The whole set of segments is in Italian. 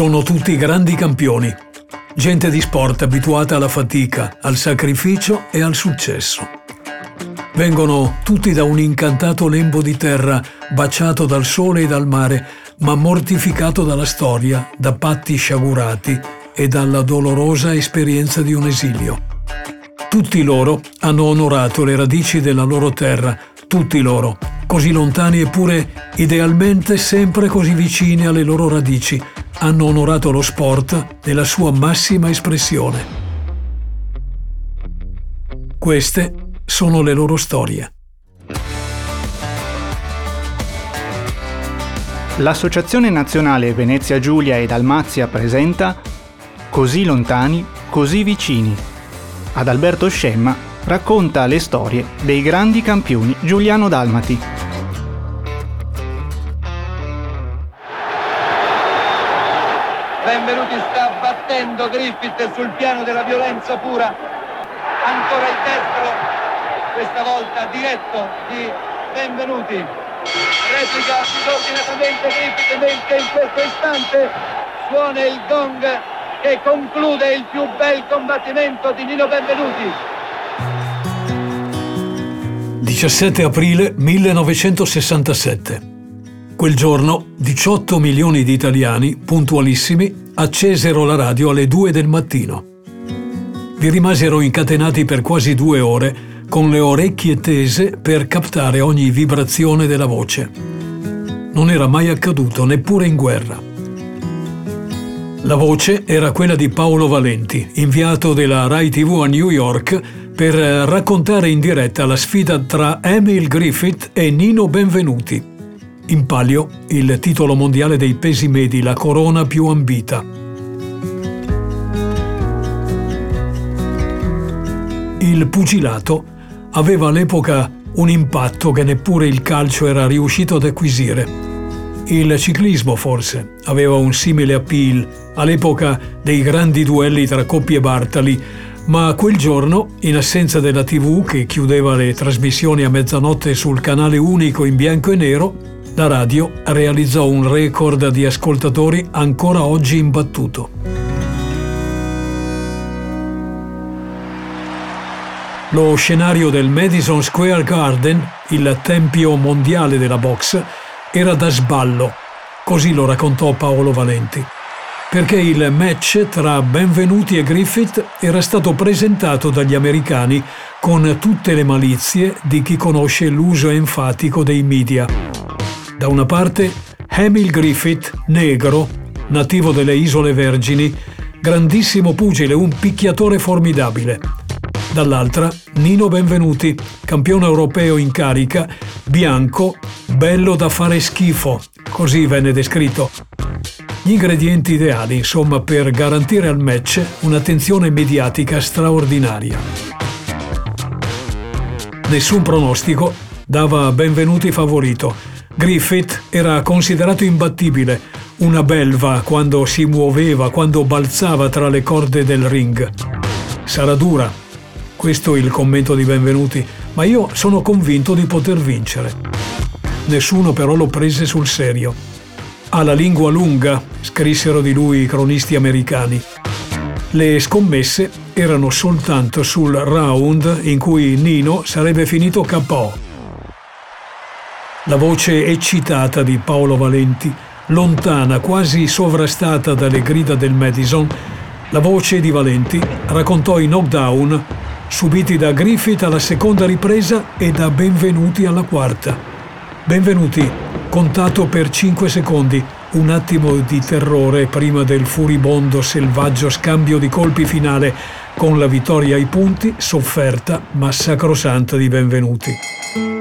Sono tutti grandi campioni, gente di sport abituata alla fatica, al sacrificio e al successo. Vengono tutti da un incantato lembo di terra, baciato dal sole e dal mare, ma mortificato dalla storia, da patti sciagurati e dalla dolorosa esperienza di un esilio. Tutti loro hanno onorato le radici della loro terra, tutti loro, così lontani eppure idealmente sempre così vicini alle loro radici, hanno onorato lo sport nella sua massima espressione. Queste sono le loro storie. L'Associazione Nazionale Venezia Giulia e Dalmazia presenta Così lontani, così vicini. Ad Alberto Scemma racconta le storie dei grandi campioni giuliano-dalmati. Benvenuti sta battendo Griffith sul piano della violenza pura. Ancora il destro, questa volta diretto di Benvenuti. Replica disordinatamente Griffith mentre in questo istante suona il gong che conclude il più bel combattimento di Nino Benvenuti. 17 aprile 1967. Quel giorno 18 milioni di italiani, puntualissimi, accesero la radio alle 2 del mattino. Vi rimasero incatenati per quasi due ore con le orecchie tese per captare ogni vibrazione della voce. Non era mai accaduto neppure in guerra. La voce era quella di Paolo Valenti, inviato della Rai TV a New York per raccontare in diretta la sfida tra Emil Griffith e Nino Benvenuti. In palio il titolo mondiale dei pesi medi, la corona più ambita. Il pugilato aveva all'epoca un impatto che neppure il calcio era riuscito ad acquisire. Il ciclismo forse aveva un simile appeal all'epoca dei grandi duelli tra coppie Bartali, ma quel giorno, in assenza della TV che chiudeva le trasmissioni a mezzanotte sul canale unico in bianco e nero, la radio realizzò un record di ascoltatori ancora oggi imbattuto. Lo scenario del Madison Square Garden, il tempio mondiale della box, era da sballo, così lo raccontò Paolo Valenti, perché il match tra Benvenuti e Griffith era stato presentato dagli americani con tutte le malizie di chi conosce l'uso enfatico dei media. Da una parte Emil Griffith, negro, nativo delle Isole Vergini, grandissimo pugile, un picchiatore formidabile. Dall'altra Nino Benvenuti, campione europeo in carica, bianco, bello da fare schifo, così venne descritto. Gli ingredienti ideali, insomma, per garantire al match un'attenzione mediatica straordinaria. Nessun pronostico dava benvenuti favorito. Griffith era considerato imbattibile, una belva quando si muoveva, quando balzava tra le corde del ring. Sarà dura, questo è il commento di benvenuti, ma io sono convinto di poter vincere. Nessuno però lo prese sul serio. Ha la lingua lunga, scrissero di lui i cronisti americani. Le scommesse erano soltanto sul round in cui Nino sarebbe finito KO. La voce eccitata di Paolo Valenti, lontana, quasi sovrastata dalle grida del Madison, la voce di Valenti raccontò i knockdown subiti da Griffith alla seconda ripresa e da Benvenuti alla quarta. Benvenuti, contato per 5 secondi, un attimo di terrore prima del furibondo selvaggio scambio di colpi finale con la vittoria ai punti sofferta ma sacrosanta di Benvenuti.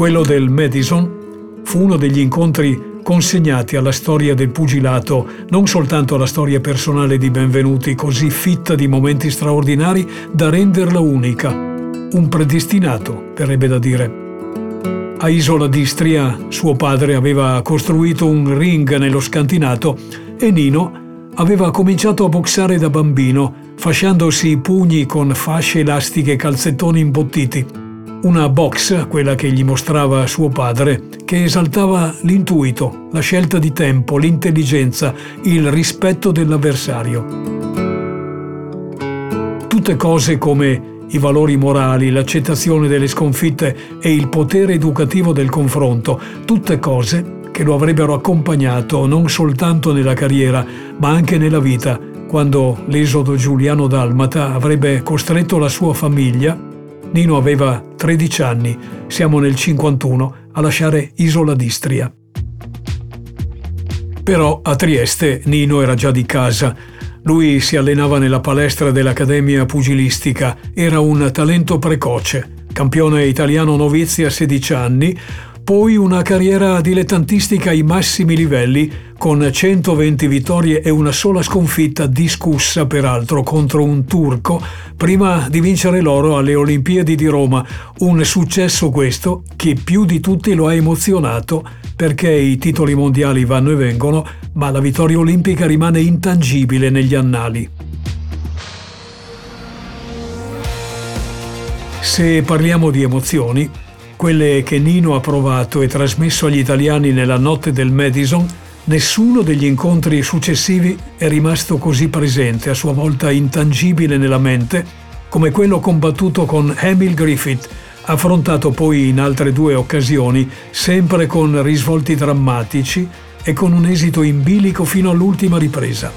Quello del Madison fu uno degli incontri consegnati alla storia del pugilato, non soltanto alla storia personale di Benvenuti, così fitta di momenti straordinari da renderla unica. Un predestinato, verrebbe da dire. A Isola d'Istria suo padre aveva costruito un ring nello scantinato e Nino aveva cominciato a boxare da bambino, fasciandosi i pugni con fasce elastiche e calzettoni imbottiti. Una box, quella che gli mostrava suo padre, che esaltava l'intuito, la scelta di tempo, l'intelligenza, il rispetto dell'avversario. Tutte cose come i valori morali, l'accettazione delle sconfitte e il potere educativo del confronto, tutte cose che lo avrebbero accompagnato non soltanto nella carriera, ma anche nella vita, quando l'esodo giuliano dalmata avrebbe costretto la sua famiglia, Nino aveva 13 anni, siamo nel 51, a lasciare Isola d'Istria. Però a Trieste Nino era già di casa, lui si allenava nella palestra dell'Accademia Pugilistica, era un talento precoce, campione italiano novizi a 16 anni, poi una carriera dilettantistica ai massimi livelli, con 120 vittorie e una sola sconfitta discussa peraltro contro un turco, prima di vincere l'oro alle Olimpiadi di Roma, un successo questo che più di tutti lo ha emozionato perché i titoli mondiali vanno e vengono, ma la vittoria olimpica rimane intangibile negli annali. Se parliamo di emozioni, quelle che Nino ha provato e trasmesso agli italiani nella notte del Madison, nessuno degli incontri successivi è rimasto così presente, a sua volta intangibile nella mente, come quello combattuto con Emil Griffith, affrontato poi in altre due occasioni, sempre con risvolti drammatici e con un esito in bilico fino all'ultima ripresa.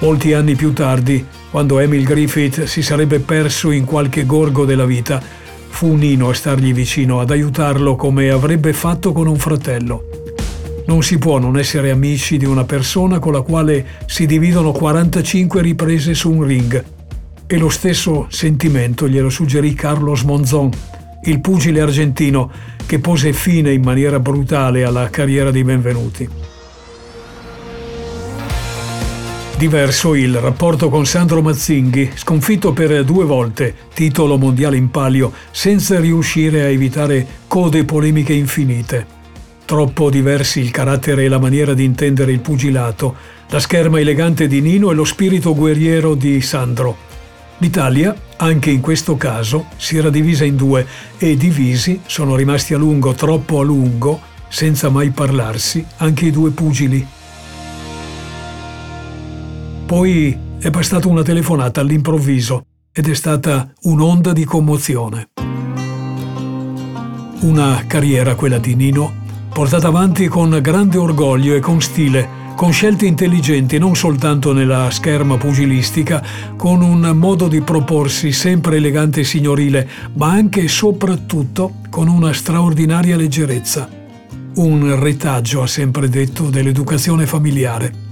Molti anni più tardi, quando Emil Griffith si sarebbe perso in qualche gorgo della vita, fu Nino a stargli vicino, ad aiutarlo come avrebbe fatto con un fratello. Non si può non essere amici di una persona con la quale si dividono 45 riprese su un ring. E lo stesso sentimento glielo suggerì Carlos Monzon, il pugile argentino che pose fine in maniera brutale alla carriera di Benvenuti. Diverso il rapporto con Sandro Mazzinghi, sconfitto per due volte, titolo mondiale in palio, senza riuscire a evitare code polemiche infinite. Troppo diversi il carattere e la maniera di intendere il pugilato, la scherma elegante di Nino e lo spirito guerriero di Sandro. L'Italia, anche in questo caso, si era divisa in due e divisi sono rimasti a lungo, troppo a lungo, senza mai parlarsi, anche i due pugili. Poi è bastata una telefonata all'improvviso ed è stata un'onda di commozione. Una carriera, quella di Nino, portata avanti con grande orgoglio e con stile, con scelte intelligenti non soltanto nella scherma pugilistica, con un modo di proporsi sempre elegante e signorile, ma anche e soprattutto con una straordinaria leggerezza. Un retaggio, ha sempre detto, dell'educazione familiare.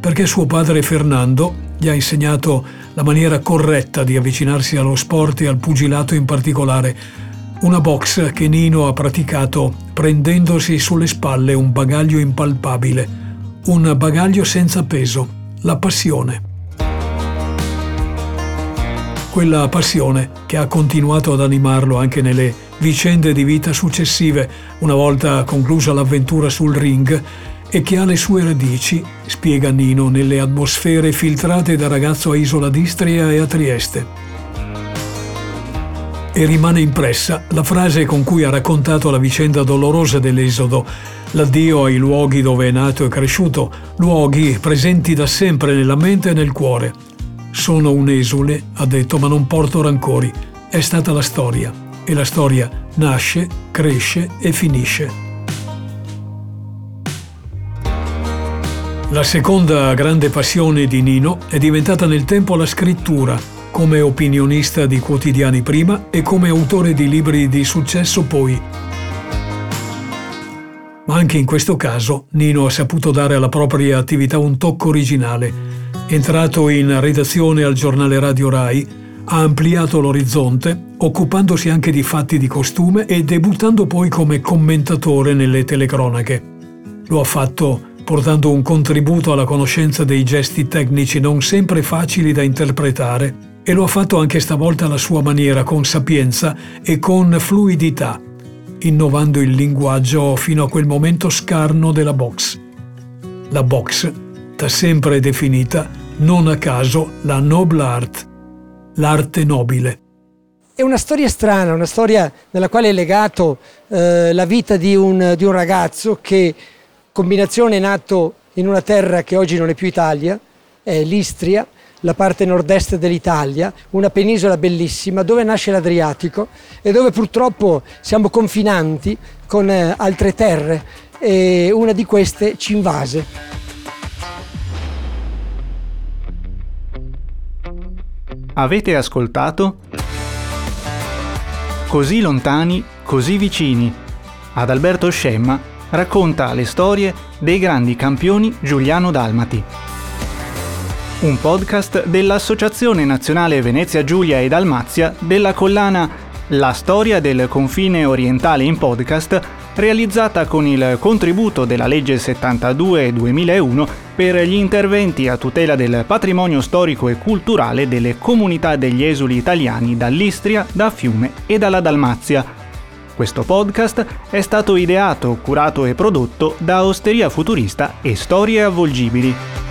Perché suo padre Fernando gli ha insegnato la maniera corretta di avvicinarsi allo sport e al pugilato in particolare, una box che Nino ha praticato prendendosi sulle spalle un bagaglio impalpabile un bagaglio senza peso, la passione. Quella passione che ha continuato ad animarlo anche nelle vicende di vita successive, una volta conclusa l'avventura sul ring, e che ha le sue radici, spiega Nino, nelle atmosfere filtrate da ragazzo a Isola d'Istria e a Trieste. E rimane impressa la frase con cui ha raccontato la vicenda dolorosa dell'esodo, l'addio ai luoghi dove è nato e cresciuto, luoghi presenti da sempre nella mente e nel cuore. Sono un esule, ha detto, ma non porto rancori. È stata la storia e la storia nasce, cresce e finisce. La seconda grande passione di Nino è diventata nel tempo la scrittura, come opinionista di quotidiani prima e come autore di libri di successo poi. Ma anche in questo caso Nino ha saputo dare alla propria attività un tocco originale. Entrato in redazione al giornale Radio Rai, ha ampliato l'orizzonte, occupandosi anche di fatti di costume e debuttando poi come commentatore nelle telecronache. Lo ha fatto portando un contributo alla conoscenza dei gesti tecnici non sempre facili da interpretare e lo ha fatto anche stavolta alla sua maniera, con sapienza e con fluidità innovando il linguaggio fino a quel momento scarno della box. La box, da sempre definita, non a caso, la noble art, l'arte nobile. È una storia strana, una storia nella quale è legato eh, la vita di un, di un ragazzo che, combinazione, nato in una terra che oggi non è più Italia, è l'Istria, la parte nord-est dell'Italia, una penisola bellissima dove nasce l'Adriatico e dove purtroppo siamo confinanti con eh, altre terre e una di queste ci invase. Avete ascoltato? Così lontani, così vicini. Ad Alberto Scemma racconta le storie dei grandi campioni Giuliano Dalmati un podcast dell'Associazione Nazionale Venezia Giulia e Dalmazia della collana La storia del confine orientale in podcast, realizzata con il contributo della legge 72-2001 per gli interventi a tutela del patrimonio storico e culturale delle comunità degli esuli italiani dall'Istria, da Fiume e dalla Dalmazia. Questo podcast è stato ideato, curato e prodotto da Osteria Futurista e Storie Avvolgibili.